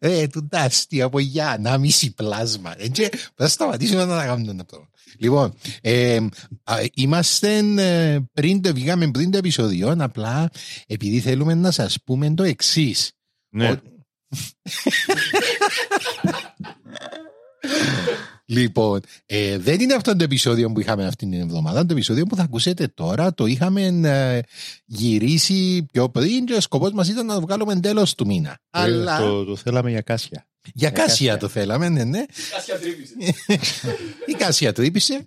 Ναι. Ε, του τα αστεία από για να μισή πλάσμα. Έτσι, θα σταματήσουμε να τα κάνουμε αυτό. Λοιπόν, ε, α, είμαστε ε, πριν το βγήκαμε πριν το επεισόδιο, απλά επειδή θέλουμε να σας πούμε το εξής. Ναι. Λοιπόν, ε, δεν είναι αυτό το επεισόδιο που είχαμε αυτήν την εβδομάδα. Το επεισόδιο που θα ακούσετε τώρα το είχαμε ε, γυρίσει πιο πριν και ο σκοπός μας ήταν να το βγάλουμε τέλο του μήνα. Αλλά Το, το θέλαμε για κάσια. για κάσια κάσια. το θέλαμε, ναι, ναι. Κάσια τρύπησε. Η κάσια τρύπησε.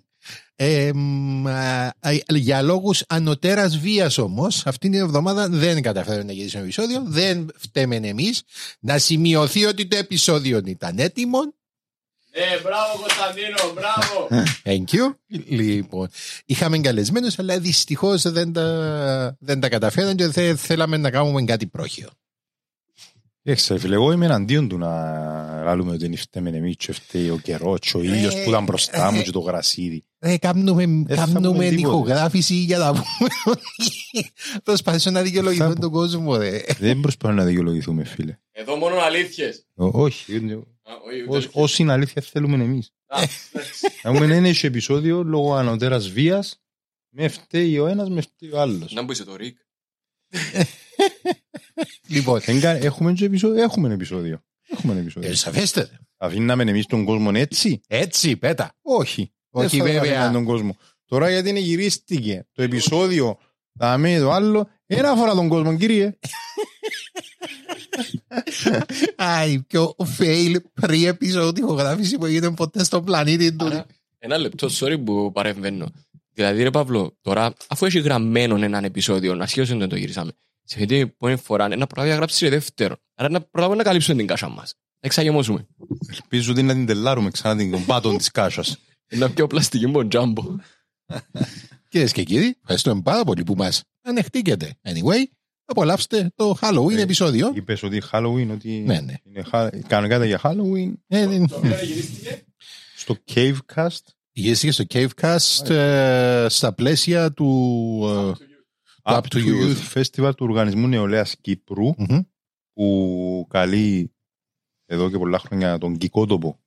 Ε, μ, α, α, για λόγους ανωτέρας βίας όμως αυτήν την εβδομάδα δεν καταφέραμε να γυρίσουμε επεισόδιο δεν φταίμε εμείς να σημειωθεί ότι το επεισόδιο ήταν έτοιμο Ε, μπράβο Κωνσταντίνο, μπράβο. Thank you. Λοιπόν, είχαμε καλεσμένου, αλλά δυστυχώς δεν τα, δεν τα καταφέραμε και δεν θέλαμε να κάνουμε κάτι πρόχειο. Έξε, φίλε, εγώ είμαι εναντίον του να λάλουμε ότι είναι φταίμε εμείς και φταίει ο καιρός και ο ήλιος που ήταν μπροστά μου και το γρασίδι. Ε, κάνουμε, θα κάνουμε πούμε τίποτε. ηχογράφηση για να πούμε ότι προσπαθήσω να δικαιολογηθούμε Θα- τον κόσμο. Ρε. Δεν προσπαθούμε να δικαιολογηθούμε, φίλε. Εδώ μόνο αλήθειες. Ο- όχι, Α, όχι, ούτε ως- όση είναι αλήθεια θέλουμε εμείς. Α, εντάξει. Να πούμε ένα έχει επεισόδιο λόγω ανωτέρας βίας, με φταίει ο ένας, με φταίει ο άλλος. Να μπούσε το Ρικ. Λοιπόν, Δεν κα- Έχουμε και επεισόδιο, έχουμε επεισόδιο. Έχουμε ένα επεισόδιο. ε, σαφέστε. Αφήναμε εμείς τον κόσμο έτσι; Έτσι, πέτα. Όχι. Όχι, Δεν θα βέβαια. αφήναμε τον κόσμο. Τώρα γιατί είναι γυρίστηκε το επεισόδιο δαμε το άλλο, ένα αφορά τον κόσμο, κύριε. Αϊ, πιο fail pre-episode ηχογράφηση που έγινε ποτέ στον πλανήτη του. Άρα, Ένα λεπτό, sorry που παρεμβαίνω. Δηλαδή, ρε Παύλο, τώρα, αφού έχει γραμμένο έναν επεισόδιο, ασχέτω δεν το γυρίσαμε, σε αυτή την επόμενη φορά ένα πράγμα να γράψει δεύτερο. Άρα να προλάβουμε να καλύψουμε την κάσα μας. Εξαγεμώσουμε. Ελπίζω ότι να την τελάρουμε ξανά την κομπάτων της κάσας. Ένα πιο πλαστική μποντζάμπο. Κυρίες και κύριοι, ευχαριστούμε πάρα πολύ που μας ανεχτήκετε. Anyway, απολαύστε το Halloween Ε, επεισόδιο. Είπες ότι Halloween, ότι Ναι, ναι. είναι χα- κανονικά για Halloween. Ε, δεν- Στο Cavecast, Γυρίστηκε στο Cavecast ε, στα πλαίσια του. ε, Up Up to to Youth. Youth Festival του Οργανισμού Νεολαίας Κύπρου, μμμ. που καλεί εδώ και πολλά χρόνια τον Κικότοπο,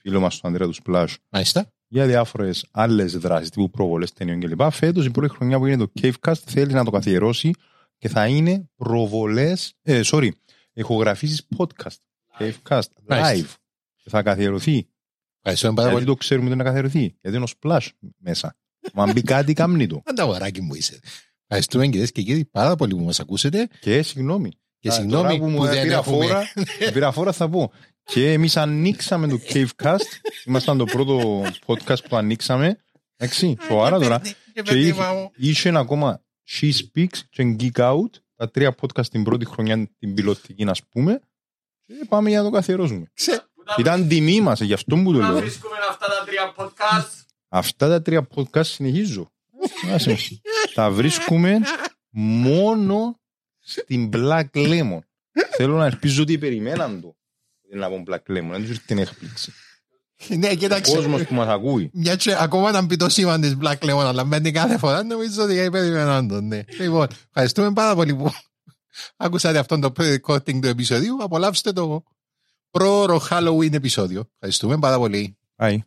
φίλο μας τον Ανδρέα του Splash, Μάλιστα. Για διάφορες άλλες δράσεις τύπου προβολές ταινιών κλπ. Φέτος η πρώτη χρονιά που είναι το Cavecast θέλεις να το καθιερώσει και θα είναι προβολές. Ε, sorry, ηχογραφήσεις podcast. Cavecast Μάλιστα. live. Και θα καθιερωθεί. Ευχαριστούμε πάρα Γιατί πολύ. το ξέρουμε ότι είναι να καθιερωθεί; Γιατί είναι ο splash μέσα. Μα μπει κάτι, κάμνει το. Ανταγοράκι μου είσαι. Ευχαριστούμε κυρίες και κύριοι πάρα πολύ που μας ακούσετε. Και συγγνώμη. Και Α, συγγνώμη τώρα που, μου δεν πήρα έχουμε. φόρα, πήρα φόρα θα πω. Και εμείς ανοίξαμε το Cavecast. Ήμασταν το πρώτο podcast που ανοίξαμε. Εντάξει, σοβαρά τώρα. Και Και είχε, παιδί μου. είχε ακόμα She Speaks και Geek Out, τα τρία podcast την πρώτη χρονιά, την πιλωτική, να πούμε. Και πάμε για να το καθιερώσουμε. Ξε- Ήταν τιμή μας, γι' αυτό που το λέω. βρίσκουμε αυτά τα τρία podcast. Αυτά τα τρία podcast συνεχίζω. Άσε. τα βρίσκουμε μόνο στην Black Lemon. Θέλω να ελπίζω ότι περιμέναν το. Δεν να πω Black Lemon, δεν τους ήρθε την έκπληξη. Ναι, Ο κοίταξε. κόσμος που μας ακούει. Μια και ακόμα να μπει το σήμα της Black Lemon, αλλά μπαίνει κάθε φορά, νομίζω ότι περιμέναν τον. Ναι. Λοιπόν, ευχαριστούμε πάρα πολύ που άκουσατε αυτόν το pre-recording του επεισοδίου. Απολαύστε το πρόωρο Halloween επεισόδιο. Ευχαριστούμε πάρα πολύ. Άι.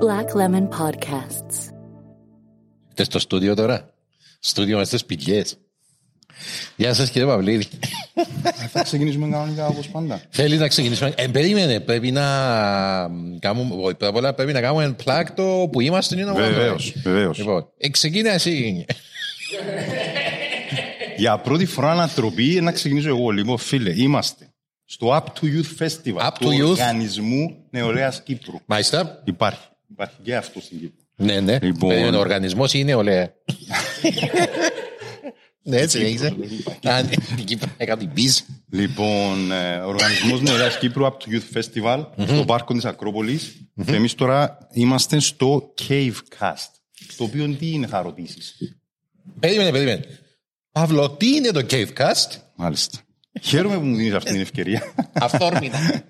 Black Lemon Podcasts. Είστε στο στούντιο τώρα; Στούντιο μας στις πηγές. Γεια σας κύριε Παυλίδη. Θα ξεκινήσουμε κανονικά όπως πάντα. Θέλει να ξεκινήσουμε. Ε, περίμενε, πρέπει να κάνουμε, όχι, πρώτα απ' όλα πρέπει να κάνουμε plug το που είμαστε. είναι να Βεβαίως, κάνουμε. βεβαίως. Λοιπόν, ε, ξεκίνα εσύ. Για πρώτη φορά ανατροπή να ξεκινήσω εγώ. Λοιπόν, φίλε, είμαστε στο Up to Youth Festival Up του to Youth. Οργανισμού Νεολαίας Κύπρου. Μάλιστα. Υπάρχει. Υπάρχει και αυτό στην Κύπρο. Ναι, ναι. Λοιπόν. Περίμενε, ο οργανισμός είναι ολέα. ναι, έτσι λέγεται. Α, ναι, την Κύπρο έκανε την πίζ. Λοιπόν, ε, ο Οργανισμός Νεολαίας Κύπρου Up to Youth Festival στο πάρκο της Ακρόπολης. Και εμείς τώρα είμαστε στο Cave Cast. Το οποίο τι είναι θα ρωτήσεις; Περίμενε, περίμενε. Παύλο, τι είναι το Cavecast? Μάλιστα. Χαίρομαι που μου δίνεις αυτή την ευκαιρία. Αυθόρμητα.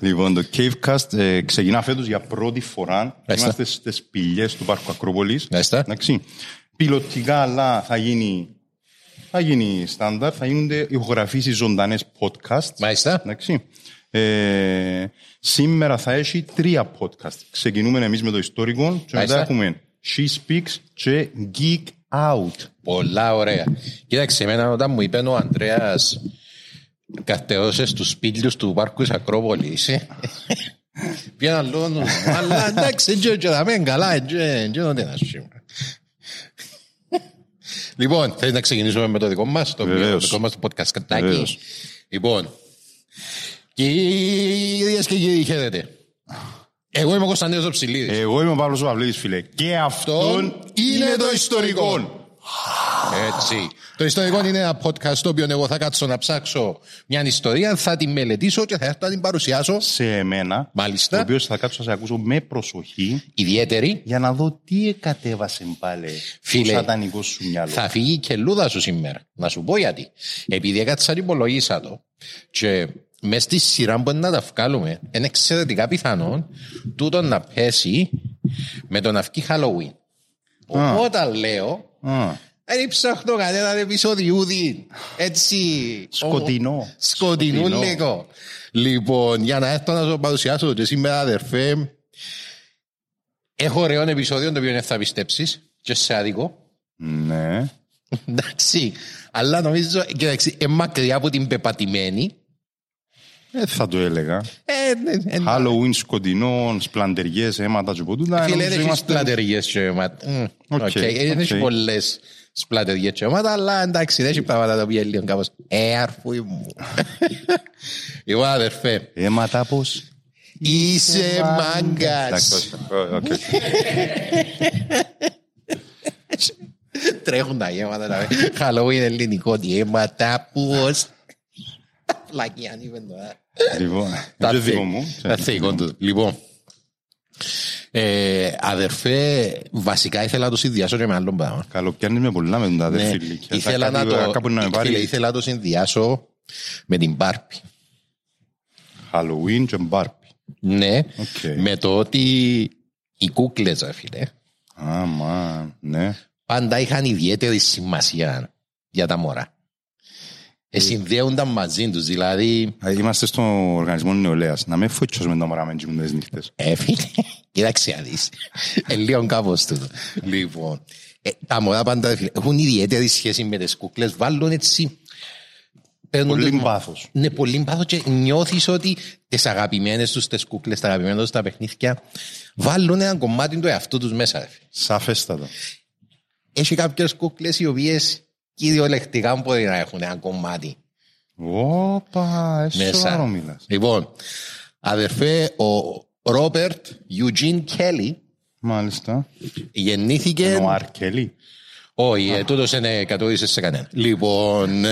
Λοιπόν, το Cavecast ε, ξεκινά φέτος για πρώτη φορά. Μάλιστα. Είμαστε στις πηγές του Πάρκου Ακρόπολης. Μάλιστα. Εντάξει. Πιλωτικά, αλλά θα γίνει, θα γίνει στάνταρ. Θα γίνονται ηχογραφήσεις ζωντανές podcast. Μάλιστα. Εντάξει. Ε, σήμερα θα έχει τρία podcast. Ξεκινούμε εμείς με το ιστορικό και μετά Μάλιστα. έχουμε She Speaks και Geek Out. Πολλά ωραία. Κοίταξε, εμένα όταν μου είπε ο Ανδρέας κατεώσες στους σπίτιους του πάρκου της Ακρόπολης. ε, Πήγαινα λόγω του. Αλλά εντάξει, δεν και θα μένει καλά, δεν είναι να σου. Λοιπόν, θέλεις να ξεκινήσουμε με το δικό μας, το Βεβαίως. δικό μας το podcast κατάκι. Βεβαίως. Λοιπόν, κυρίες και κύριοι, χαίρετε. Εγώ είμαι ο Κωνσταντίνος Ψηλίδης. Εγώ είμαι ο Παύλος Παυλίδης, φίλε. Και αυτόν είναι το ιστορικό. Έτσι. Το ιστορικό είναι ένα podcast το οποίο εγώ θα κάτσω να ψάξω μια ιστορία, θα την μελετήσω και θα έρθω να την παρουσιάσω. Σε εμένα, Μάλιστα. το οποίος θα κάτσω να σε ακούσω με προσοχή Ιδιαίτερη. για να δω τι εκατέβασε πάλι Φίλε, το σατανικός σου μυαλό. Θα φύγει και λούδα σου σήμερα. Να σου πω γιατί. Επειδή έκατσα να υπολογίσα το και μες στη σειρά που να τα βγάλουμε είναι εξαιρετικά πιθανό τούτο να πέσει με τον αυκή Halloween. Οπότε λέω Α, δεν ψάχνω κανέναν επεισοδιούδι. Έτσι. Σκοτεινό. Σκοτεινό Σκοτεινό. λίγο. Λοιπόν, για να έρθω να σου παρουσιάσω και σήμερα, αδερφέ, έχω ωραίο επεισόδιο το οποίο δεν θα πιστέψεις και σε άδικο. ναι. Εντάξει. Αλλά νομίζω, κοίταξε, είναι μακριά από την πεπατημένη. Ε, θα το έλεγα. Ε, ναι, ναι, ναι. Halloween σκοτεινό, σπλατεριές, αίματα και που τούτα. Φίλε, νομίζω δεν έχεις είμαστε- σπλατεριές και αίματα. Μμ, Οκ, οκ. Ε, Δεν έχεις οκ. πολλές σπλατεριές και αίματα, αλλά εντάξει, δεν έχει πράγματα τα οποία είναι λίγο κάπως. Ε, αρφούι μου. Λοιπόν, αδερφέ, Αίματα πώς. είσαι μάγκας. Εντάξει, όχι, οκ, οκ. Τρέχουν τα γέματα. τα Halloween ελληνικό, τι αίματα, πώς. Φλακιάν είπε τώρα. Λοιπόν, Τα είναι θε- δικό μου; Τα θεϊκόν του. Λοιπόν, ε, αδερφέ, βασικά ήθελα να το συνδυάσω και με άλλον πράγμα. Καλοπιάνεις με πολλά με τον τα Ναι, αδερφή ηλικία. ήθελα Θα να κάτι- το, Κάπου να με φίλε, πάρει ήθελα να το συνδυάσω με την Barbie. Halloween και Barbie. Ναι, Οκ. με το ότι οι κούκλες, ρε φίλε, Α, μα, ναι. πάντα είχαν ιδιαίτερη σημασία για τα μωρά. Ε, συνδέονταν μαζί τους, δηλαδή, Α, Είμαστε στο οργανισμό νεολαίας. Να με φωτσιώσουμε τα μωρά με τις νύχτες. ε, φίλε, κοίταξε να δεις. Ε, λίγο κάπως τούτο. Λοιπόν, ε, τα μωρά πάντα, ρε φίλε, έχουν ιδιαίτερη σχέση με τις κούκλες, βάλουν έτσι, παίρνουν Πολύ τις- πάθος. Ναι, πολύ πάθος και νιώθεις ότι τις αγαπημένες τους τις κούκλες, τα αγαπημένα τους τα παιχνίδια, βάλουν ένα κομμάτι του εαυτού τους μέσα. ρε φίλε. Σαφέστατα. Έχει κάποιες κούκλες οι οποίες κυριολεκτικά μπορεί να έχουν ένα κομμάτι Όπα, εσύ μέσα. σοβαρό μιλάς. Λοιπόν, αδερφέ, ο Ρόπερτ Eugene Kelly Μάλιστα. γεννήθηκε... Ο Αρκελή. Όχι, ε, τούτος δεν κατούρησε σε κανένα. Λοιπόν,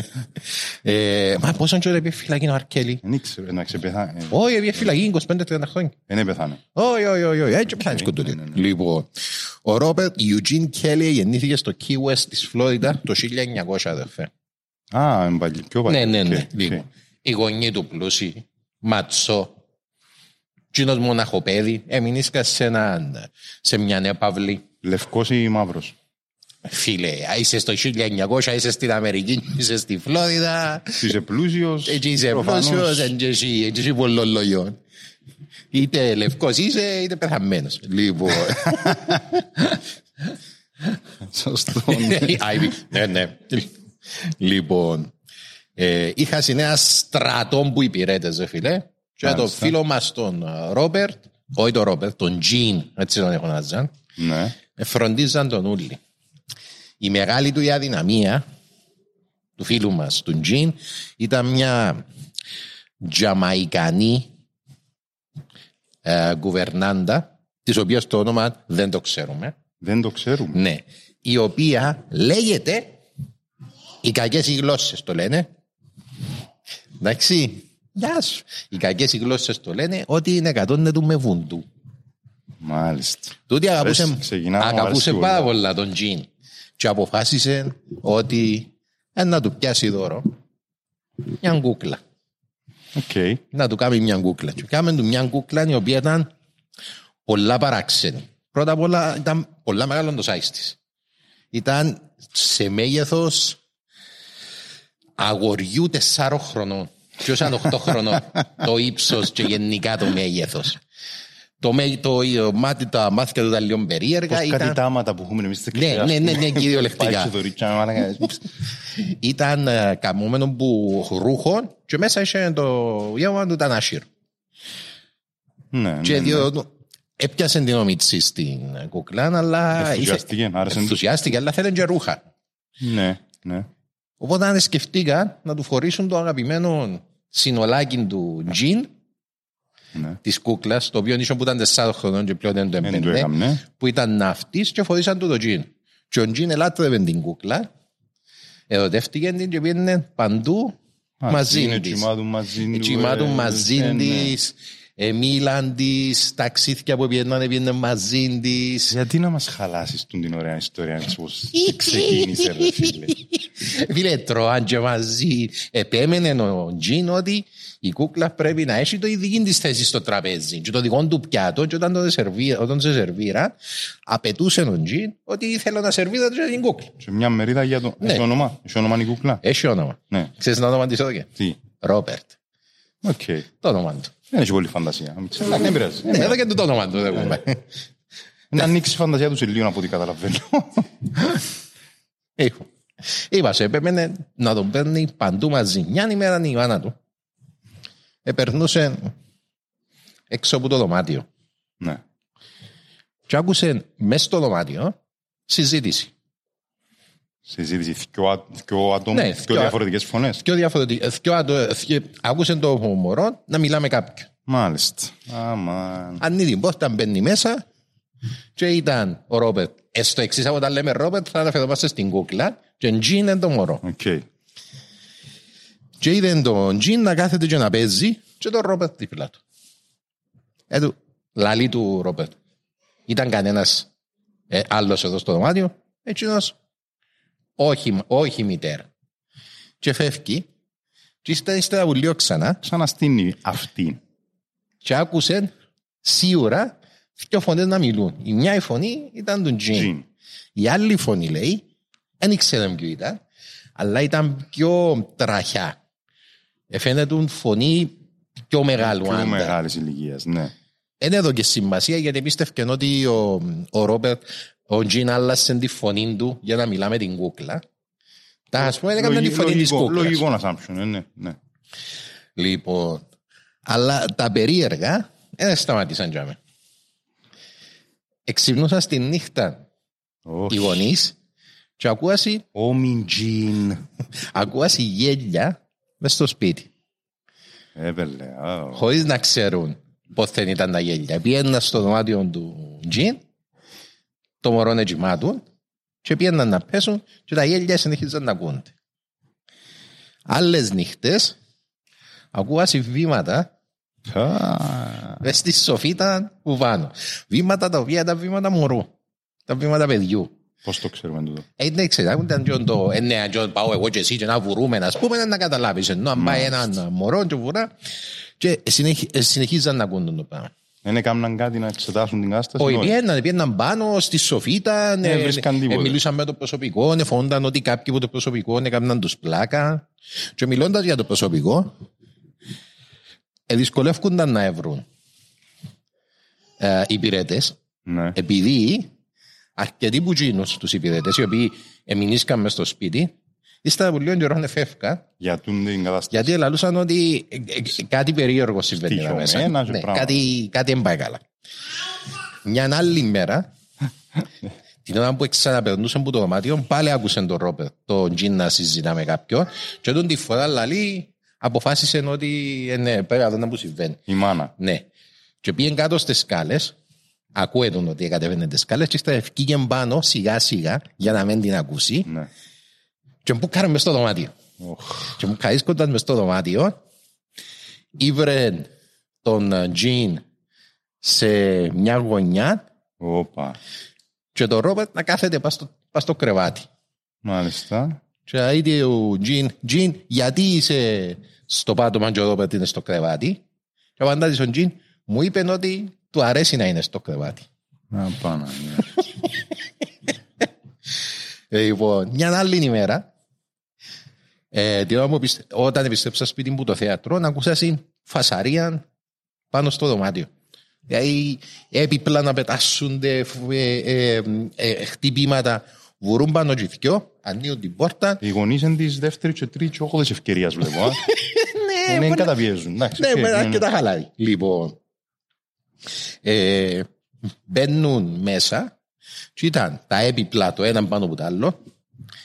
ε, μα πόσο καιρό πήγε φυλακή ο R. Kelly; Δεν ήξερα, εντάξει, πεθάνε. Όχι, πήγε φυλακή 25-30 χρόνια. Δεν πεθάνε. Όχι, όχι, όχι, όχι, έτσι πεθάνεις κοντούλη. Λοιπόν, ο Ρόμπερτ Eugene Kelly γεννήθηκε στο Key West της Φλόριντα το 1900, αδερφέ. Α, είναι παλι- πιο παλιό. Ναι, ναι, ναι. Οκ, οκ. Λοιπόν, οι γονείς του πλούσιοι, ματσό, τζείνος μοναχοπαίδι, έμεινε σε, έναν- σε μια έπαυλη. Λευκός ή μαύρος; Φίλε, είσαι στο 1900, είσαι στην Αμερική, είσαι στη Φλόριδα, Είσαι πλούσιος. εκεί είσαι προφανώς. πλούσιος, έτσι εσύ- έτσι εσύ πολλών λογιών. Είτε λευκός είσαι είτε πεθαμένος. Λοιπόν. Σωστό. Άιβι. Ναι, ναι. Λοιπόν. ε, είχα συνέα στρατών που υπηρέτησε, φίλε. Και το Μάλιστα. φίλο μας τον ε, Ρόμπερτ, όχι τον Ρόμπερτ, τον Τζιν, έτσι τον έχουν αζάν, Ναι. ε, φροντίζαν τον Ούλη. Η μεγάλη του η αδυναμία του φίλου μας, του Τζιν, ήταν μια τζαμαϊκανή ε, κουβερνάντα, της οποίας το όνομα δεν το ξέρουμε. Δεν το ξέρουμε. Ναι. Η οποία λέγεται οι κακές οι γλώσσες το λένε. Εντάξει. Γεια σου. Οι κακές οι γλώσσες το λένε ότι είναι εκατόνε του με βουντού. Μάλιστα. Τούτη αγαπούσε, Πες, ξεκινάμε, μου αγαπούσε αρέσει πάρα όλα. πολλά τον Τζιν. Και αποφάσισε ότι ε, να του πιάσει δώρο μια κούκλα. Οκ. Να του κάνει μια κούκλα. Και κάμε του μια κούκλα η οποία ήταν πολλά παράξενη. Πρώτα απ' όλα ήταν πολλά μεγάλο το size της. Ήταν σε μέγεθος αγοριού τεσσάρων χρονών. Ποιο ήταν 8 χρονών. το ύψος και γενικά το μέγεθος. Το, μέ, το, το μάτι, τα μάτια του ήταν λίγο περίεργα. Πώς Ήταν, κάτι τάματα που έχουμε εμείς Ναι, ναι, ναι, ναι, κυριολεκτικά. Πάει σε δωρικιά, μάνα, ήταν ε, καμωμένο που ρούχο και μέσα είχε το γεύμα του ήταν άσυρο. Ναι, ναι, Και ναι. δύο, έπιασε την ομίτσι στην κουκλά, αλλά Ενθουσιάστηκε, ήθε- άρεσε του. ενθουσιάστηκε, αλλά θέλει και ρούχα. Ναι, ναι. Οπότε αν σκεφτήκαν να του φορήσουν το αγαπημένο συνολάκι του τζιν ναι. της κούκλας, το οποίο ίσο που ήταν 4 χρονών και πλέον δεν το Δεν το έμπαινε, έκαμνε. που ήταν ναυτής και φορήσαν του το τζιν. Και ο τζιν ελάτρευε την κούκλα, ερωτεύτηκε την και πήγαινε παντού μαζί είναι της. τσιμάτου μαζί του, Τσιμάτου ε, μαζί ε, ναι. της, ε, μίλαν της, ταξίδια που πήγαιναν πήγαινε μαζί της. Γιατί να μας χαλάσεις τον την ωραία ιστορία έτσι πως ξεκίνησε ρε φίλε; Φίλε, τρώαν και μαζί. Επέμενε ο Τζιν ότι η κούκλα πρέπει να έχει το η δική της θέση στο τραπέζι. Και το δικό του πιάτο, και όταν, το σερβί, όταν σε σερβίρα, απαιτούσε ο Τζιν ότι θέλω να σερβίρα και την κούκλα. Σε μια μερίδα για το... Ναι. Έχει όνομα, έχει όνομα η κούκλα; Έχει όνομα. Ναι, Ξέρεις το όνομα της εδώ τι; Ρόπερτ. Οκ. Το όνομα του. Δεν έχει πολύ φαντασία. Εντάξει, Δεν πειράζει. Ναι, εδώ και το όνομα του. δεν πούμε. Να ανοίξει η φαντασία του σε λίγο από ό,τι καταλαβαίνω. Έχω. Είπα σε έπαιρνε να τον παίρνει παντού μαζί. Μια ημέρα η μάνα του. Επερνούσε έξω από το δωμάτιο. Ναι. Και άκουσε μέσα στο δωμάτιο συζήτηση. Συζήτηση δυο, δυο άτομα, Ναι, δυο δυο- διαφορετικές φωνές. Πιο διαφορετικά. δυο άτο- δυο- Άκουσε το μωρό να μιλά με κάποιον. Μάλιστα. Αμάν. Ανοίγει την πόρτα, μπαίνει μέσα και ήταν ο Ρόμπερτ. Ε, στο εξής από τα λέμε Ρόμπερτ θα αναφερόμαστε στην κούκλα και Τζιν είναι το μωρό. Οκ. Και είδε τον Τζιν να κάθεται και να παίζει και τον Ρόμπερτ δίπλα του. Ε, του, λαλεί του Ρόμπερτ. Ήταν κανένας ε, άλλος εδώ στο δωμάτιο. Εκείνος, όχι, όχι μητέρα. Και φεύγει και ύστερα, ύστερα που λίγο ξανά Ξαναστείνει αυτή. και άκουσε σίγουρα δύο φωνές να μιλούν. Η μια η φωνή ήταν του Τζιν. Τζιν. Η άλλη φωνή λέει, δεν ήξερα ποιο ήταν, αλλά ήταν πιο τραχιά. Εφαίνεται φωνή πιο μεγάλου Πιο άντρα. μεγάλης ηλικίας, ναι. Δεν έδωκε σημασία γιατί πίστευκε ότι ο, ο Ρόπερτ, ο Τζιν άλλασε τη φωνή του για να μιλά με την κούκλα. Τα ας πούμε έκαναν τη Λογι- φωνή της λογικό- κούκλας. Λογικό assumption, ε, ναι. ναι. Λοιπόν, αλλά τα περίεργα δεν σταματήσαν για μένα. Εξυπνούσα στη νύχτα οι Όχι. γονείς και ακούasi, Όμιν Τζιν. ακούasi γέλια μες στο σπίτι. Έβελε. α, Χωρίς να ξέρουν πότε ήταν τα γέλια. Πήγαιναν στο δωμάτιο του Τζιν, το μωρό είναι τζιμάτου και πήγαιναν να πέσουν και τα γέλια συνεχίζαν να ακούνται. Άλλες νύχτες ακούasi βήματα α, μες στη σοφίτα που πάνω. Βήματα τα οποία ήταν βήματα μωρού. Τα βήματα παιδιού. Πώς το ξέρουμε τούτο. Ε, ναι, ξέρετε, ήταν και το, ε, ναι, αν πάω εγώ και εσύ και να βουρούμε, να πούμε, να καταλάβεις. Ενώ αν πάει έναν μωρό και βουρά, και συνεχι, ε, συνεχίζαν να ακούν το πράγμα. Δεν έκαναν κάτι να εξετάσουν την κατάσταση. Όχι, όχι. πήγαιναν, πήγαιναν πάνω στη σοφίτα, Ναι, ε, βρίσκαν ε, τίποτε. μιλούσαν με το προσωπικό, ε, φόνταν ότι κάποιοι από το προσωπικό έκαναν τους πλάκα. Και μιλώντας για το προσωπικό, ε, δυσκολεύκονταν να ευρούν. ε, υπηρέτες Ναι. επειδή αρκετοί που γίνουν τους υπηρέτες οι οποίοι εμεινίσκαν μες στο σπίτι ύστερα από λίγο καιρό φεύγαν Για τούν την κατάσταση. γιατί ελαλούσαν ότι ε, ε, κάτι περίεργο συμβαίνει εδώ μέσα. Στοιχειωμένα και Ναι, πράγματα. κάτι, κάτι δεν πάει καλά. Μια άλλη μέρα, την ώρα που ξαναπερνούσε από το δωμάτιο, πάλι άκουσε τον Ρόπερ, τον Τζιν να συζητά με κάποιον και όταν τη φορά λαλή αποφάσισε ότι ε, ναι, πρέπει να δω να που συμβαίνει. Η μάνα. Ναι. Και πήγε κάτω στις σκάλες, ακούε τον ότι κατεβαίνει τις σκάλες και ύστερα ευκήγε πάνω σιγά σιγά για να μην την ακούσει Ναι. και μου κάρε μες στο δωμάτιο. Οχ. Και μου καΐσκονταν μες στο δωμάτιο, ήβρε τον ε, Τζιν σε μια γωνιά Όπα. και τον Ρόμπερτ να κάθεται πας στο, πας στο κρεβάτι. Μάλιστα. Και είδε ο Τζιν, Τζιν, γιατί είσαι στο πάτωμα και ο Ρόμπερτ είναι στο κρεβάτι; Και απαντάζει στον Τζιν, μου είπε ότι του αρέσει να είναι στο κρεβάτι. Να πάνω. ναι. Ε, Λοιπόν, μια άλλη ημέρα, ε, την ώρα που επιστε- όταν επιστρέψα σπίτι μου το θέατρο, να ακούσα συν φασαρία πάνω στο δωμάτιο. Δηλαδή, έπιπλα να πετάσσονται φ- ε, ε, ε, χτυπήματα, βουρούν πάνω και δυο, ανοίγουν την πόρτα. Οι γονείς είναι της δεύτερης και τρίτης και όχοδες ευκαιρίας βλέπω. α. ναι, Είναι μπορεί- καταπιέζουν. Εντάξει, ναι, οκ, με ναι, ναι. αρκετά χαλάει. Λοιπόν, ε, μπαίνουν μέσα και ήταν τα έπιπλα το ένα πάνω από το άλλο,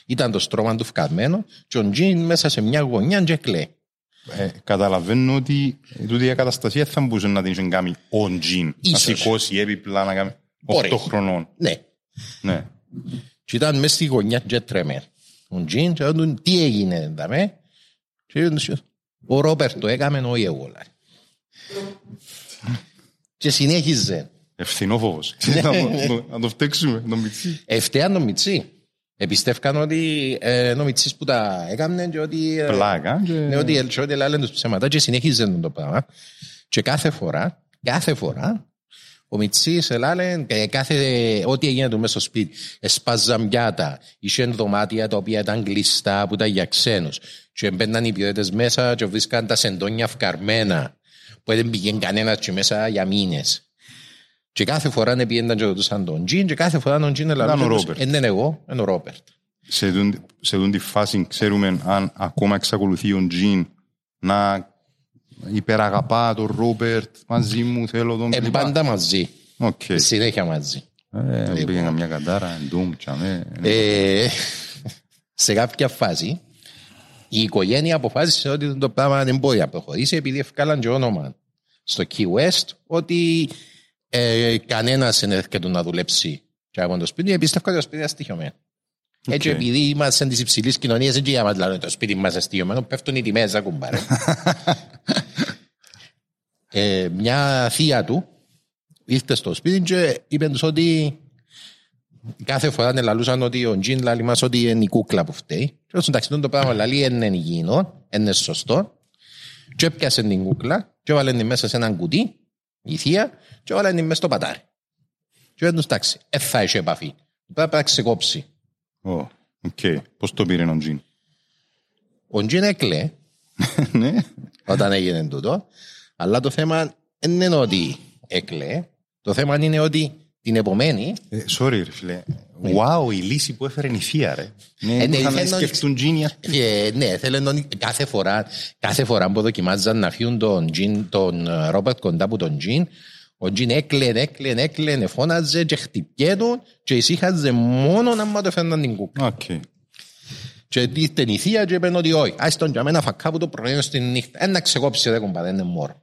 ήταν το στρώμα του φκαρμένο και ο Τζιν μέσα σε μια γωνιά και κλαίει. Ε, καταλαβαίνω ότι τούτη η καταστασία θα μπορούσε να την είχε κάνει ο Τζιν. Να Ίσως. σηκώσει έπιπλα να κάνει Μπορεί. 8 χρονών. Ναι. Ναι. Και ήταν μέσα στη γωνιά και τρέμε. Ο Τζιν και ρωτούν τι έγινε δαμε. Και είπαν τους, ο Ρόπερ το έκαμε όχι εγώ. Λέει. Και συνέχιζε. Ευθυνόφοβος. Ναι. Να το- Να το φταίξουμε, τον Μιτσί. Ευταία το Μιτσί. Επιστεύκαν ότι ε, είναι ο Μιτσής που τα έκαμε και ότι... ε, Πλάκα. και- Ναι, ότι και ότι λένε τους ψέματα και συνεχίζουν το πράγμα. Και κάθε φορά, κάθε φορά, ο Μιτσής ελάλε και κάθε, ό,τι έγινε του μέσα στο σπίτι, εσπάζαν πιάτα, είχε δωμάτια τα οποία ήταν κλειστά που ήταν για ξένους και μπαίναν οι ποιότητες μέσα και βρίσκαν τα σεντόνια φκαρμένα που δεν πήγαινε κανένας και μέσα για μήνες. Και κάθε φορά να πήγαιναν και ρωτούσαν τον Τζιν και κάθε φορά τον Τζιν ελάλε ο Ρόπερτ. «Ε, είναι εγώ, είναι ο Ρόπερτ. σε τούν- σε τούν τη φάση ξέρουμε αν ακόμα εξακολουθεί ο Τζιν να υπεραγαπά τον Ρόπερτ μαζί μου, θέλω τον Ε, κλπ. πάντα μαζί, Οκ. συνέχεια μαζί. Ε, Πήγα μια καντάρα, ντουμ, τσαμέ. Ε, σε κάποια φάση η οικογένεια αποφάσισε ότι το πράγμα δεν μπορεί να προχωρήσει επειδή εβκάλαν και όνομα στο Key West ότι ε, κανένας δεν έρχεται να δουλέψει και από το σπίτι, επίστευκα ότι το σπίτι είναι αστοιχειωμένο. Έτσι, Οκ. επειδή είμαστε της υψηλής κοινωνίας, δεν για μας λένε το σπίτι μα αστοιχειωμένο, πέφτουν οι τιμές, α κουμπάρε. ε, μια θεία του ήρθε στο σπίτι και είπε τους ότι κάθε φορά να λαλούσαν ότι ο Τζιν λαλεί μας ότι είναι η κούκλα που φταίει. Και όσο εντάξει το πράγμα λαλεί είναι υγιεινό, είναι σωστό. Και έπιασε την κούκλα και έβαλε την μέσα σε έναν κουτί, η θεία, και έβαλε την μέσα στο πατάρι. Και είπε τους εντάξει, δεν θα έχει επαφή. Πρέπει να ξεκόψει. Ω, Οκ. Πώς το πήρε ο Τζιν; Ο Τζιν έκλαιε Ναι. όταν έγινε τούτο, αλλά το θέμα δεν είναι ότι έκλε. Το θέμα είναι ότι την επομένη Ε, Sorry ρε φίλε. Wow, η λύση που έφερε η θεία ρε. Ναι, Ε, ναι, είχαν να ήθελα να- σκεφτούν Τζίνια. Και ναι, θέλουν τον, κάθε φορά, κάθε φορά που δοκιμάζαν να φύγουν τον, Τζιν, τον ε, Ρόμπερτ κοντά από τον Τζιν, ο Τζιν έκλαινε, έκλαινε, έκλαινε, φώναζε και χτυπιέτουν και ησύχαζε μόνο να μου το φέρναν την κούκλα. Οκ. Και ήρθε η θεία και είπε ότι όχι, ας τον για μένα φακά που το πρωί στην νύχτα. Ένα ξεκόψει ρε κομπά, δεν είναι μόρο.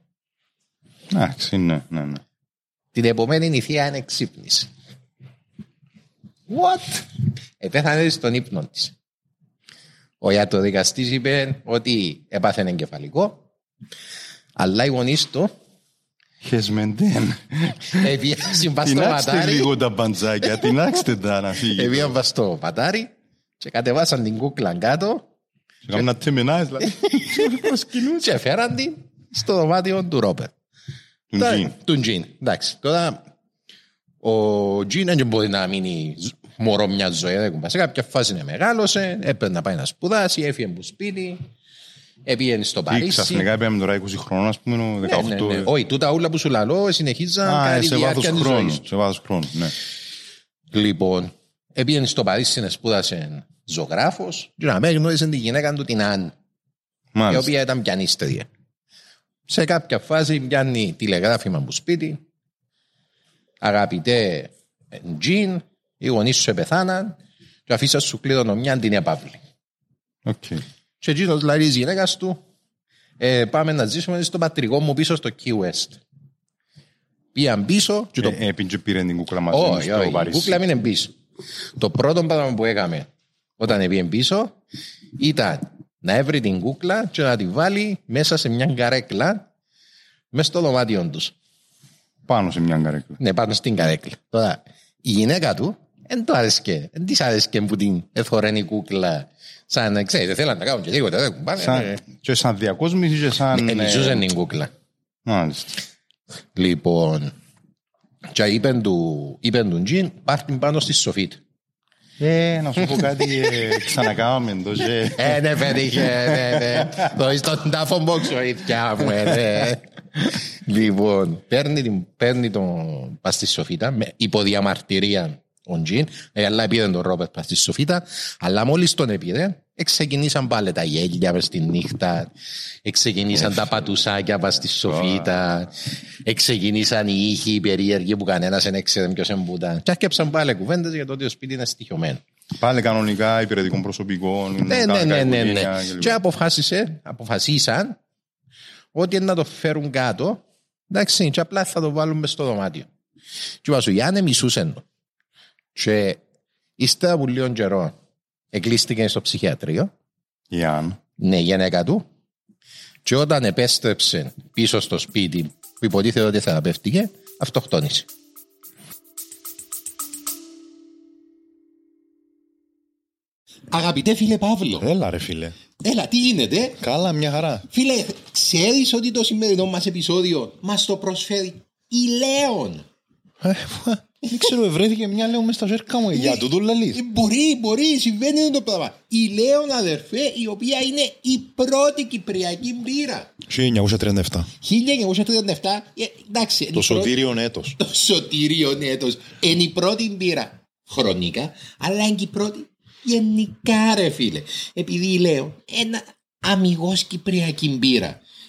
Εντάξει, ναι, ναι, ναι. Την επομένη η θεία είναι ξύπνηση. What? Επέθανε στον ύπνο της. Ο ιατροδικαστής είπε ότι έπαθε εγκεφαλικό, αλλά οι γονείς του Χεσμεντέν. έπιασαν πας στο Τεινάξτε πατάρι, λίγο τα μπαντζάκια, τεινάξτε τα να φύγει. έπιασαν πας στο πατάρι και κατεβάσαν την κούκλα κάτω Κάμε να τεμενάεις, δηλαδή. και φέραν την στο δωμάτιο του Ρόπερ. Του Τα- Τζιν. Του Τζιν. Εντάξει. Τώρα ο Τζιν δεν μπορεί να μείνει ζ- μωρό μια ζωή. δεν κουμπάς. Σε κάποια φάση είναι μεγάλωσε, έπρεπε να πάει να σπουδάσει, έφυγε από σπίτι. Επήγαινε στο Τι Παρίσι. ξαφνικά πήγαμε τώρα 20 χρόνων, ας πούμε, ο 18. Ναι, ναι, ναι. Όχι, τούτα όλα που σου λαλώ συνεχίζαν Α, κατά τη σε βάθος διάρκεια της χρόνου. ζωής. Σε βάθος χρόνου, ναι. Λοιπόν, επήγαινε στο Παρίσι να σπούδασε ζωγράφος και να με γνώρισε τη γυναίκα του την Άννη, η Μάλιστα. οποία ήταν πιανίστρια. Σε κάποια φάση πιάνει τηλεγράφημα από σπίτι. Αγαπητέ Τζιν, οι γονείς σου επεθάναν και αφήσας σου κληρονομιά την έπαυλη. Οκ. Και εκείνος λέει της γυναίκας του, ε, πάμε να ζήσουμε στο πατρικό μου πίσω στο Key West. Πήγαν πίσω και το Ε, ε, πήγε πήρε την κούκλα μαζί όχι, στο όχι, η Παρίσι. κούκλα μείνε πίσω. Το πρώτο πράγμα που έκαμε όταν πήγε πίσω ήταν να έβρει την κούκλα και να τη βάλει μέσα σε μια καρέκλα μέσα στο δωμάτιο τους. Πάνω σε μια καρέκλα. Ναι, πάνω στην καρέκλα. Τώρα, η γυναίκα του δεν του άρεσκε, δεν της άρεσκε που την εθωρένει η κούκλα σαν, ξέρετε, θέλαν να κάνουν και λίγο, δεν κουμπάνε. Σαν, και σαν διακόσμηση και σαν... ε, Ελιζούσαν την κούκλα. Μάλιστα. Λοιπόν, και είπεν του, είπεν του Τζιν, πάρ' την πάνω στη σοφίτη. Ε, να σου πω κάτι, ε, ξανακάμαμε το και... Ε, ναι, πέτυχε, ναι, ναι. Το είσαι τον τάφο μπόξο, ίδια μου, ε, ναι. Λοιπόν, παίρνει, την, παίρνει τον πας στη σοφίτα με υποδιαμαρτυρία ο Τζιν, ε, αλλά πήρε τον Ρόπερ πας στη σοφίτα, αλλά μόλις τον έπαιρε, εξεκινήσαν πάλι τα γέλια μες στη νύχτα, εξεκινήσαν τα πατουσάκια πας στη σοφίτα, εξεκινήσαν οι ήχοι οι περίεργοι που κανένας δεν έξερε ποιος εμπούταν. Και άρχιψαν πάλι κουβέντες για το ότι το σπίτι είναι στοιχειωμένο. Πάλι κανονικά υπηρετικών προσωπικών. Ναι, ναι, κανονικά ναι, ναι, ναι. οικογένεια κλπ. Και αποφάσισε, αποφασίσαν ότι να το φέρουν κάτω, εντάξει, και απλά θα το βάλουν μες στο δωμάτιο. Και είπα σου, Γιάννε μισούσεν το. Και ύστερα από λίγο καιρό εκλείστηκε στο ψυχιατρίο, Ιαν. ναι, η γυναίκα του, και όταν επέστρεψε πίσω στο σπίτι που υποτίθεται ότι θεραπεύτηκε, αυτοκτόνησε. Αγαπητέ φίλε Παύλο, Έλα ρε φίλε. έλα τι γίνεται, Καλά, μια χαρά. Φίλε, ξέρεις ότι το σημερινό μας επεισόδιο μας το προσφέρει η Λέων; Ε, Δεν ξέρω, βρέθηκε μια λέω μες στα ζέρκα μου. Για τούτο λαλείς. Ε, Μπορεί, μπορεί, συμβαίνει αυτό το πράγμα. Η Λέων αδερφέ, η οποία είναι η πρώτη κυπριακή μπύρα. 1937. 1937, ε, εντάξει. είναι Το η πρώτη- σωτήριον έτος. Το σωτήριο έτος. Είναι η πρώτη μπύρα χρονικά, αλλά είναι και η πρώτη γενικά ρε φίλε. Επειδή λέω ένα αμυγός κυπριακή μπύρα.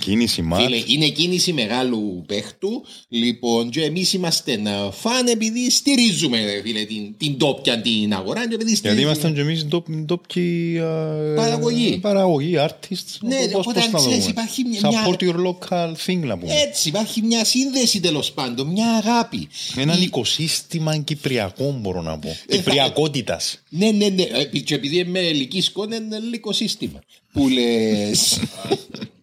Κίνηση μάτς. Φίλε, είναι κίνηση μεγάλου παίχτου. Λοιπόν, και εμείς είμαστε να φαν επειδή στηρίζουμε ρε, φίλε, την, την τόπια την αγορά. Και επειδή Γιατί στηρίζουμε- ήμασταν και εμείς ντόπ- ντόπιοι ε, Παραγωγή. Παραγωγή, artists. Ναι, Πώς- πώς οπότε να ξέρεις, δούμε. υπάρχει μια- Ε, Support your local thing να πούμε. Έτσι, υπάρχει μια σύνδεση τέλος πάντων, μια αγάπη. Έναν Η- οικοσύστημα κυπριακό μπορώ να πω. Ε, Κυπριακότητας. Ναι, ναι, ναι. Ε, Και επειδή είμαι ελική σκόνη, είναι ελληνικό σύστημα. Που λες.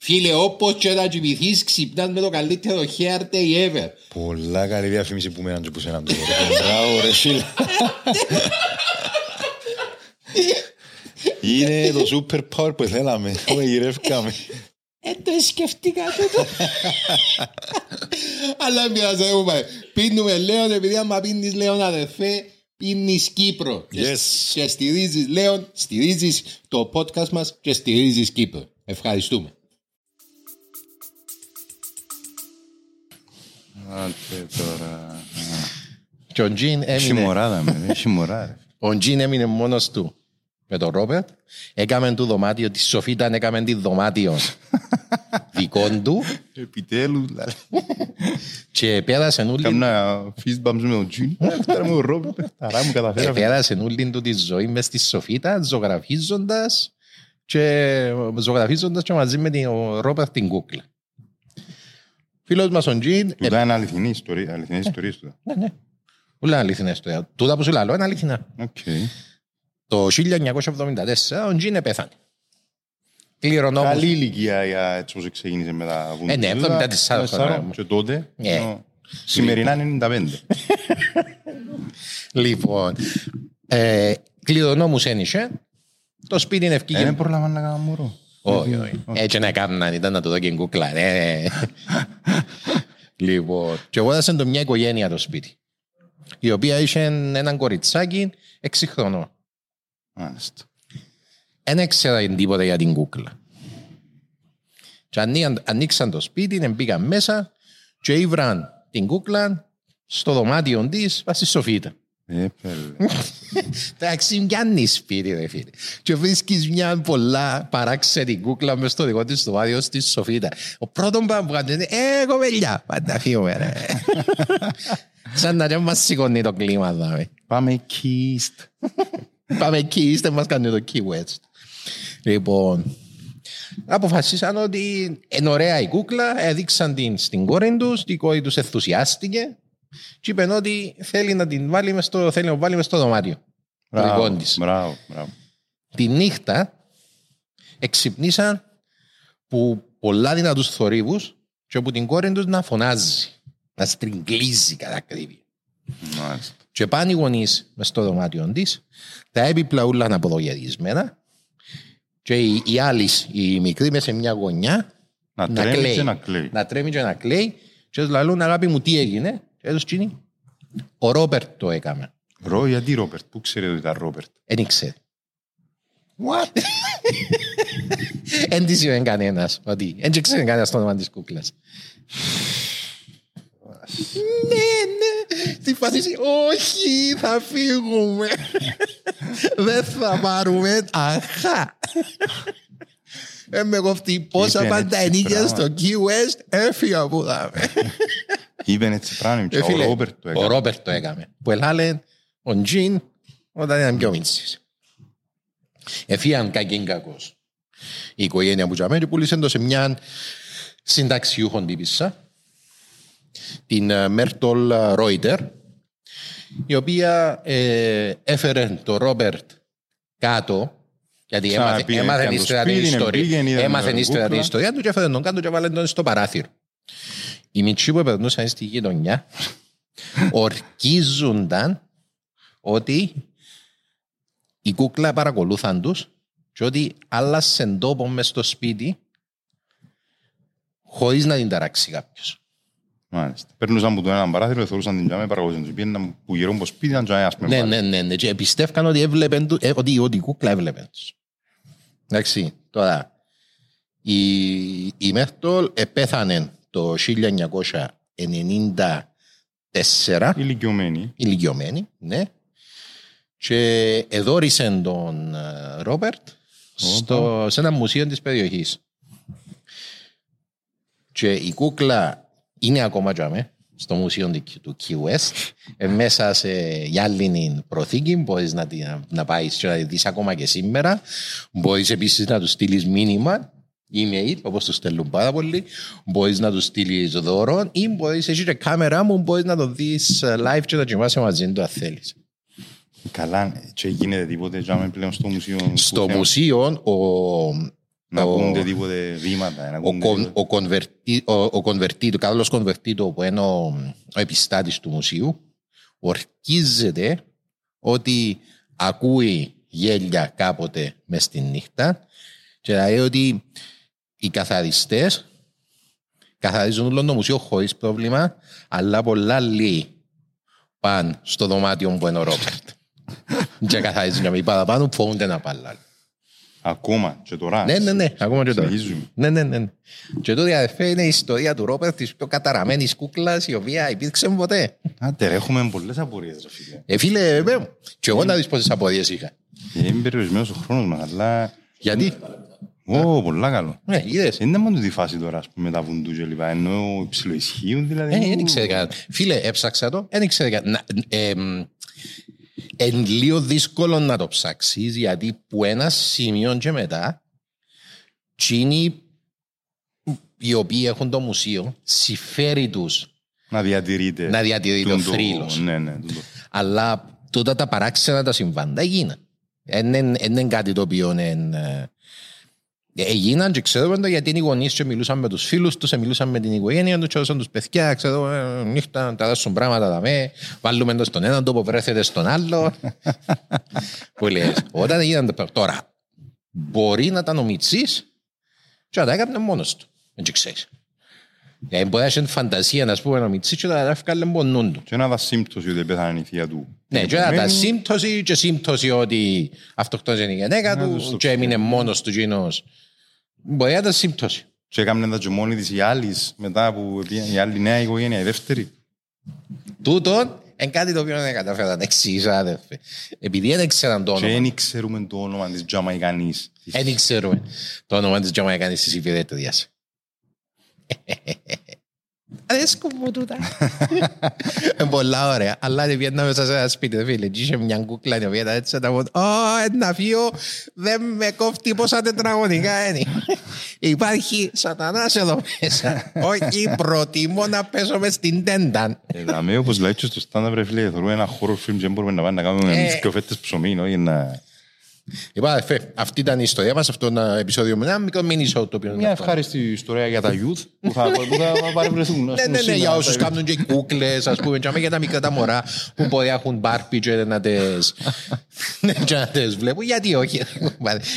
Φίλε, όπως και να κοιμηθείς, ξυπνάς με το καλύτερο hair day ever. Πολλά καλή διαφήμιση που μέναν και που σέναν τώρα. Μπράβο ρε φίλε. Είναι το super power που θέλαμε. Το γυρεύκαμε. Ε, το σκεφτήκα τούτο. Αλλά μοιάζει, δεν μου πάει. Πίνουμε Λέον, επειδή άμα πίνεις Λέον αδερφέ, πίνεις Κύπρο. Και- Yes. Και στηρίζεις Λέον, στηρίζεις το podcast μας και στηρίζεις Κύπρο. Ευχαριστούμε. Άντε τώρα. Και ο Τζιν Έχει έμεινε, μωράδα με, έχει μωράδα. ο Τζιν έμεινε μόνος του με τον Ρόπερτ. Έκαμε του δωμάτιο, τη Σοφίτα έκαμε τη δωμάτιο δικών του Επιτέλους. δηλαδή. και πέρασε όλη Κάμνα fist bumps με τον Τζιν. Τώρα μου ρόμπι. Ταρά μου καταφέρα. Επέρασε όλη του τη ζωή μες στη Σοφίτα, ζωγραφίζοντας και, ζωγραφίζοντας και μαζί με την ο Ρόμπερτ την κούκλα. Φίλος μας ο Τζιν, ε, Τούτα είναι αληθινή ιστορία. Αληθινές ιστορίες τούτα. ναι, ναι, ούλα αληθινά ιστορία. Τούτα που σου λέω είναι αληθινά. Οκ. Το 1974 ο Τζιν πέθανε. Κληρονόμος. Καλή ηλικία για έτσι όσο ξεκίνησε με τα Ε, ναι, 74 χρόνια. Και τότε. Ναι. ενώ Σημερινά είναι 95. Λοιπόν, ε, κληρονόμους ένιξε. Το σπίτι είναι Ε, ευκήγε. Δεν προλαβαίνω να κάνω μωρό. Όχι, όχι. Έτσι να κάνουν, ήταν να το δω και κούκλα. ναι. Λοιπόν, και εγώ έδωσα το μια οικογένεια το σπίτι. Η οποία είχε έναν κοριτσάκι 6 χρονών. Μάλιστα. Δεν έξερα τίποτα για την κούκλα. Και ανοίγαν- ανοίξαν το σπίτι, μπήκαν μέσα και ήβραν την κούκλα στο δωμάτιο της βάσει σοφίτα. Ε, πέλε. Εντάξει, πιάνει σπίτι, ρε φίλε. Και βρίσκεις μια πολλά παράξενη κούκλα μες στο δικό της δωμάτιο στη σοφίτα. Ο πρώτος που βγάζει είναι Ε, κοπελιά, πάντα φύγουμε, ρε. Σαν να δεν μας σηκώνει το κλίμα, δάμε. Πάμε κίστ. Πάμε εκεί, είστε μας κάνει το Key West. Λοιπόν, αποφασίσαν ότι είναι ωραία η κούκλα, έδειξαν την στην κόρη τους, η κόρη τους ενθουσιάστηκε και είπε ότι θέλει να την βάλει μες στο, θέλει να την βάλει μες στο δωμάτιο. Το δικό Μπράβο, της. μπράβο, μπράβο. Τη νύχτα εξυπνήσαν που πολλά δυνατούς θορύβους και από την κόρη τους να φωνάζει, να στριγκλίζει κατά ακρίβεια. Μάλιστα. Και πάνε οι γονείς μες στο δωμάτιο της, τα έπιπλα ούλα είναι αποδογιαδισμένα και η, η άλλη, η μικρή, μέσα σε μια γωνιά Να τρέμει και να κλαίει. Να τρέμει και να κλαίει και τους λαλούν αγάπη μου τι έγινε; Και τους τσίνει. Ο Ρόπερτ το έκαμε. Ρο, γιατί Ρόπερτ, πού ξέρετε ότι ήταν Ρόπερτ. Δεν ήξερε. What? Εν της είπε κανένας ότι δεν ξέρει κανένας το όνομα της κούκλας. Ναι, ναι. Στη φάση είσαι, όχι, θα φύγουμε. Δεν θα πάρουμε. Αχά. Ε, με κοφτεί πόσα Είπε πάντα έτσι ενίκια πράγμα. στο Key West έφυγα που δάμε. Είπεν έτσι πράγμα και Ε, ο φίλε, Ρόπερτ το Ο έκανε. Ρόπερτ το έκαμε. Που ελάλε ο Τζιν όταν ήταν πιο μίτσις. Εφίαν κακήν κακός. Η οικογένεια που τζαμέ και πούλησε το σε μια συνταξιούχον τύπισσα την ε, Μέρτολ Ρόιτερ η οποία ε, έφερε το Ρόπερτ κάτω γιατί Ξανά έμαθε, πήγαινε έμαθε καν την το ιστορία, σπίτι, την πήγαινε, ιστορία, είδε έμαθε την την ιστορία, την κούκλα. ιστορία του και έφερε τον κάτω και βάλε τον στο παράθυρο. Οι μητσοί που περνούσαν στη γειτονιά ορκίζονταν ότι η κούκλα παρακολούθαν τους και ότι άλλασε τόπο μες στο σπίτι χωρίς να την ταράξει κάποιος. Μάλιστα. Περνούσαν από τον έναν παράθυρο, θεωρούσαν την τζάμε, παρακολουθούν τους. Πήγαιναν που γύρω από σπίτι, ήταν τζάμε, ας πούμε. Ναι, πάλι. ναι, ναι, ναι. Και πιστεύκαν ότι, έβλεπεν, του- ε, ότι, ότι η κούκλα έβλεπε τους. Εντάξει, τώρα, η, η Μέρτολ επέθανε το 1994, Ηλικιωμένοι. ηλικιωμένη, ναι, και εδόρισε τον ε, Ρόπερτ στο, σε ένα μουσείο της περιοχής. Και η κούκλα είναι ακόμα τζάμε, στο μουσείο του- του Key West, ε, μέσα σε γυάλινη προθήκη, μπορείς να, τη- να, να πάεις και να τη δεις ακόμα και σήμερα. Μπορείς επίσης να του στείλεις μήνυμα, email, όπως το στέλνουν πάρα πολύ. Μπορείς να τους στείλεις δώρο ή μπορείς, έχει και κάμερα μου, μπορείς να το δεις ε, live και να κοιμάσαι μαζί του αν θέλεις. Καλά, και γίνεται τίποτε τζάμε πλέον στο μουσείο. Στο που θέλουν μουσείο ο, Να ο- ακούνται τίποτε βήματα. να ο, ακούνται κον, τίποτε- ο, κονβερτί, ο, ο κονβερτίτο, ο Κάρλος Κονβερτίτο που είναι ο, ο επιστάτης του μουσείου ορκίζεται ότι ακούει γέλια κάποτε μες στη νύχτα και λέει ότι οι καθαριστές καθαρίζουν όλο το μουσείο χωρίς πρόβλημα αλλά πολλά λίγοι πάνε στο δωμάτιο που είναι ο Ρόπερτ και καθαρίζουν για μη παραπάνω φοβούνται να πάνε άλλοι. Ακόμα και τώρα. Ναι, ναι, ναι, ακόμα και τώρα. Συνεχίζουμε. Ναι, ναι, ναι. ναι. Και τότε αδερφέ είναι η ιστορία του Ρόπερτ της πιο καταραμένης κούκλας η οποία υπήρξε ποτέ. Άντε, ρε, έχουμε πολλές απορίες, ρε φίλε. Ε, φίλε, βέβαια. Και εγώ να δεις πόσες απορίες είχα. Ε, Είναι περιορισμένος ο χρόνος μας, αλλά... Γιατί, Ω, πολλά καλό. ναι, είδες. Είναι μόνο τη φάση τώρα, ας πούμε, τα βουντού και λοιπά, ενώ υψηλοισχύουν, δηλαδή. Ε, δεν ήξερε κανένα. Φίλε, έψαξα το, δεν ήξερε κανένα. Είναι λίγο δύσκολο να το ψάξεις γιατί που ένα σημείο και μετά τσίνοι οι οποίοι έχουν το μουσείο συμφέρει τους Να διατηρείται. να διατηρεί το τον θρύλος. Ναι, ναι. τον το- Αλλά τότε τα παράξενα τα συμβάντα έγιναν. Δεν είναι κάτι το οποίο είναι... ε, Έγιναν και ξέρουμε το γιατί οι γονείς και μιλούσαν με τους φίλους τους, ε, μιλούσαν με την οικογένεια τους και έδωσαν τους παιδιά, ξέρω, ε, νύχτα, τα δώσουν πράγματα δαμέ, βάλουμε το στον έναν τόπο, βρέθετε στον άλλο. Που λες, όταν έγιναν τα πράγματα, τώρα, μπορεί να τα νομίτσεις και να τα έκανε μόνος του. Δεν το ξέρεις. Ε, μπορεί να έχει φαντασία να πούμε να μίτσις και να τα έφκαλε μόνον του. Και να δα σύμπτωση ότι πέθανε η θεία του. Ναι, και να τα Μένει- σύμπτωση και σύμπτωση ότι αυτοκτόνησε η γυναίκα Να τους του το και έμεινε ξέρω. μόνος του γίνος. Μπορεί να τα σύμπτωση. Και έκαμε τα και μόνη της η άλλης μετά που πήγε η άλλη νέα οικογένεια, η δεύτερη. Τούτον είναι κάτι το οποίο δεν κατάφερα να εξηγήσω, αδερφέ. Επειδή δεν ξέραν το Και όνομα. δεν ξέρουμε το όνομα της Τζαμαϊκανής. Δεν ξέρουμε το όνομα της Τζαμαϊκάνης της υπηρέτριας. Αρέσκουν μου τούτα. Είναι πολλά ωραία. Αλλά δεν πιέναμε μέσα σε ένα σπίτι, φίλε. Και είχε μια κούκλα η οποία ήταν έτσι να πω «Ω, ένα φύο δεν με κόφτει πόσα τετραγωνικά είναι». Υπάρχει σατανάς εδώ μέσα. Όχι, προτιμώ να πέσω μες στην τέντα. Ε, Δαμε όπως λέει και στο stand-up ρε φίλε, θεωρούμε ένα horror film και δεν μπορούμε να πάμε να κάνουμε Ε. με σκοφέτες ψωμί, όχι να... Λοιπόν, αδερφέ, αυτή ήταν η ιστορία μας, αυτό το επεισόδιο με ένα μικρό mini show το οποίο Μια ευχάριστη ιστορία για τα youth που θα, που θα παρευρεθούν. Ναι, ναι, ναι, για όσους κάνουν και κούκλες, ας πούμε, και για τα μικρά τα μωρά που μπορεί να έχουν μπάρπι και να τις, ναι, και να τις βλέπουν. Γιατί όχι.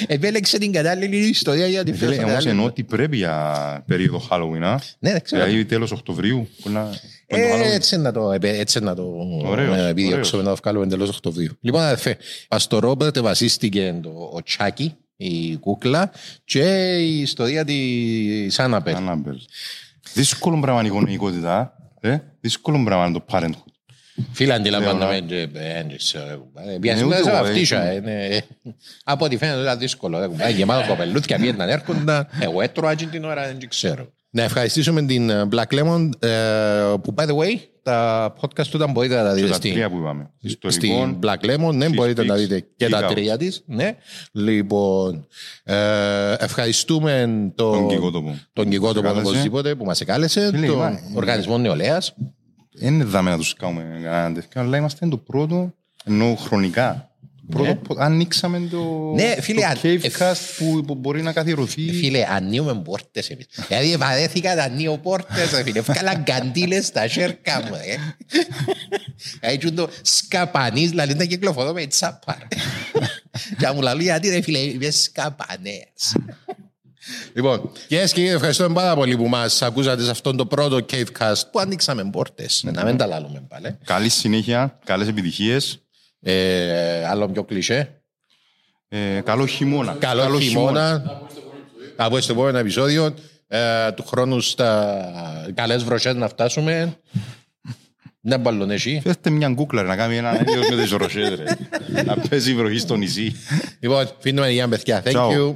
Επέλεξε την κατάλληλη ιστορία για τη Φίλε, φέρω. όμως εννοώ ότι πρέπει για περίοδο Halloween, α. Ναι, δεν ξέρω. Δηλαδή τέλος Οκτωβρίου. Που να- που είναι το Ε, Halloween. Έτσι να το, επε- έτσι να το Ωραίος, ε, επιδιώξουμε ωραίος. να το βγάλουμε εντελώς Οκτωβρίου. Λοιπόν, αδερφέ, στο Ρόμπερτ βασίστηκε το, ο Τσάκι, η κούκλα και η ιστορία της Άναπελ. Annabelle. Δύσκολο πράγμα η γονεϊκότητα. ε. Δύσκολο πράγμα είναι το parenthood. Φίλε, αντιλαμβάνομαι, Ναι, και, ε, δεν ξέρω. ε, Ναι, Πιάσουμε ούτε σε εγώ, βαφτίσια. ε. είναι, ε, Από ό,τι φαίνεται ήταν δύσκολο. ρε κουμπάρε. Γεμάτο κοπελούθια πήγαιναν έρχονταν. Εγώ έτρωα εκείνη την ώρα, δεν ξέρω. Να ευχαριστήσουμε την ε, Black Lemon ε, που, by the way, τα podcast του ήταν μπορείτε να τα Και δείτε τα στην, τρία που είπαμε. στην Ιστορικών, Black Lemon. Ναι, Cheese μπορείτε να τα Sticks, δείτε και τα Geek Out. τρία της. Ναι. Λοιπόν, ε, ευχαριστούμε τον, Τον Κικότοπο. τον Κικότοπο Κάλεσε. οπωσδήποτε που μας εκάλεσε, Φίλε, τον μα- Οργανισμό Νεολαίας. Δεν είναι δάμε να τους κάνουμε κανέναν τέτοιο, αλλά είμαστε το πρώτο, ενώ χρονικά. Το Πρώτο, Ναι. που ανοίξαμε το, Ναι, φίλε, το αν- Cavecast που, που μπορεί να καθιερωθεί. Φίλε, ανοίγουμε πόρτες εμείς. Δηλαδή βαρέθηκα να ανοίγω πόρτες, ρε φίλε. Έφκαλα καντήλες στα σέρκα μου, ρε. Έτσι το σκαπανής, δηλαδή να κυκλοφορώ με τσάπα. ρε. Και να μου λαλούν γιατί ρε φίλε, είμαι σκαπανέας. Λοιπόν, κυρίες και κύριοι, ευχαριστούμε πάρα πολύ που μας ακούσατε σε αυτόν το πρώτο Cavecast που ανοίξαμε πόρτες. Να μην τα λάλουμε πάλι. Καλή συνέχεια, καλές επιτυχίες. Ε, άλλο πιο κλεισέ. Ε, καλό χειμώνα. Καλό χειμώνα. Από στο επόμενο επεισόδιο ε, του χρόνου στα καλές βροχές να φτάσουμε. Δεν μπαλώνε εσύ. Φέρτε μια κούκλα ρε, να κάνει έναν έλεος με τις ροσές ρε. να παίζει βροχή στο νησί. Λοιπόν, φύγουμε για παιδιά. Thank Ciao. you.